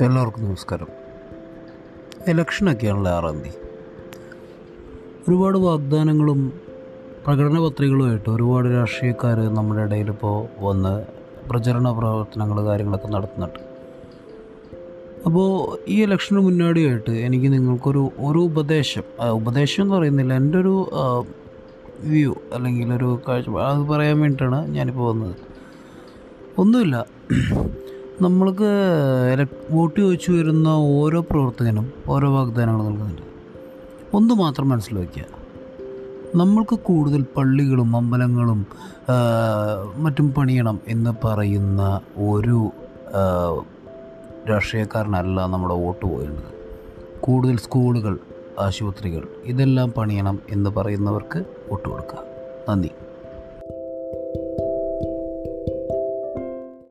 എല്ലാവർക്കും നമസ്കാരം. ഇലക്ഷനൊക്കെയാണല്ലോ ആറാം തീയതി. ഒരുപാട് വാഗ്ദാനങ്ങളും പ്രകടന പത്രികകളുമായിട്ട് ഒരുപാട് രാഷ്ട്രീയക്കാർ നമ്മുടെ ഇടയിൽ ഇപ്പോൾ വന്ന് പ്രചരണ പ്രവർത്തനങ്ങൾ കാര്യങ്ങളൊക്കെ നടത്തുന്നുണ്ട്. അപ്പോൾ ഈ ഇലക്ഷന് മുന്നോടിയായിട്ട് എനിക്ക് നിങ്ങൾക്കൊരു ഒരു ഉപദേശം ഉപദേശം എന്ന് പറയുന്നില്ല എന്റെ ഒരു വ്യൂ അല്ലെങ്കിൽ ഒരു കാഴ്ച അത് പറയാൻ വേണ്ടിയിട്ടാണ് ഞാനിപ്പോൾ വന്നത്. ഒന്നുമില്ല. നമ്മൾക്ക് വോട്ട് ചോദിച്ചു വരുന്ന ഓരോ പ്രവർത്തകനും ഓരോ വാഗ്ദാനങ്ങൾ നൽകുന്നുണ്ട്. ഒന്ന് മാത്രം മനസ്സിലാക്കുക നമ്മൾക്ക് കൂടുതൽ പള്ളികളും അമ്പലങ്ങളും മറ്റും പണിയണം എന്ന് പറയുന്ന ഒരു രാഷ്ട്രീയക്കാരനല്ല നമ്മുടെ വോട്ട് പോയിരുന്നത്. കൂടുതൽ സ്കൂളുകൾ ആശുപത്രികൾ ഇതെല്ലാം പണിയണം എന്ന് പറയുന്നവർക്ക് വോട്ട് കൊടുക്കുക. നന്ദി.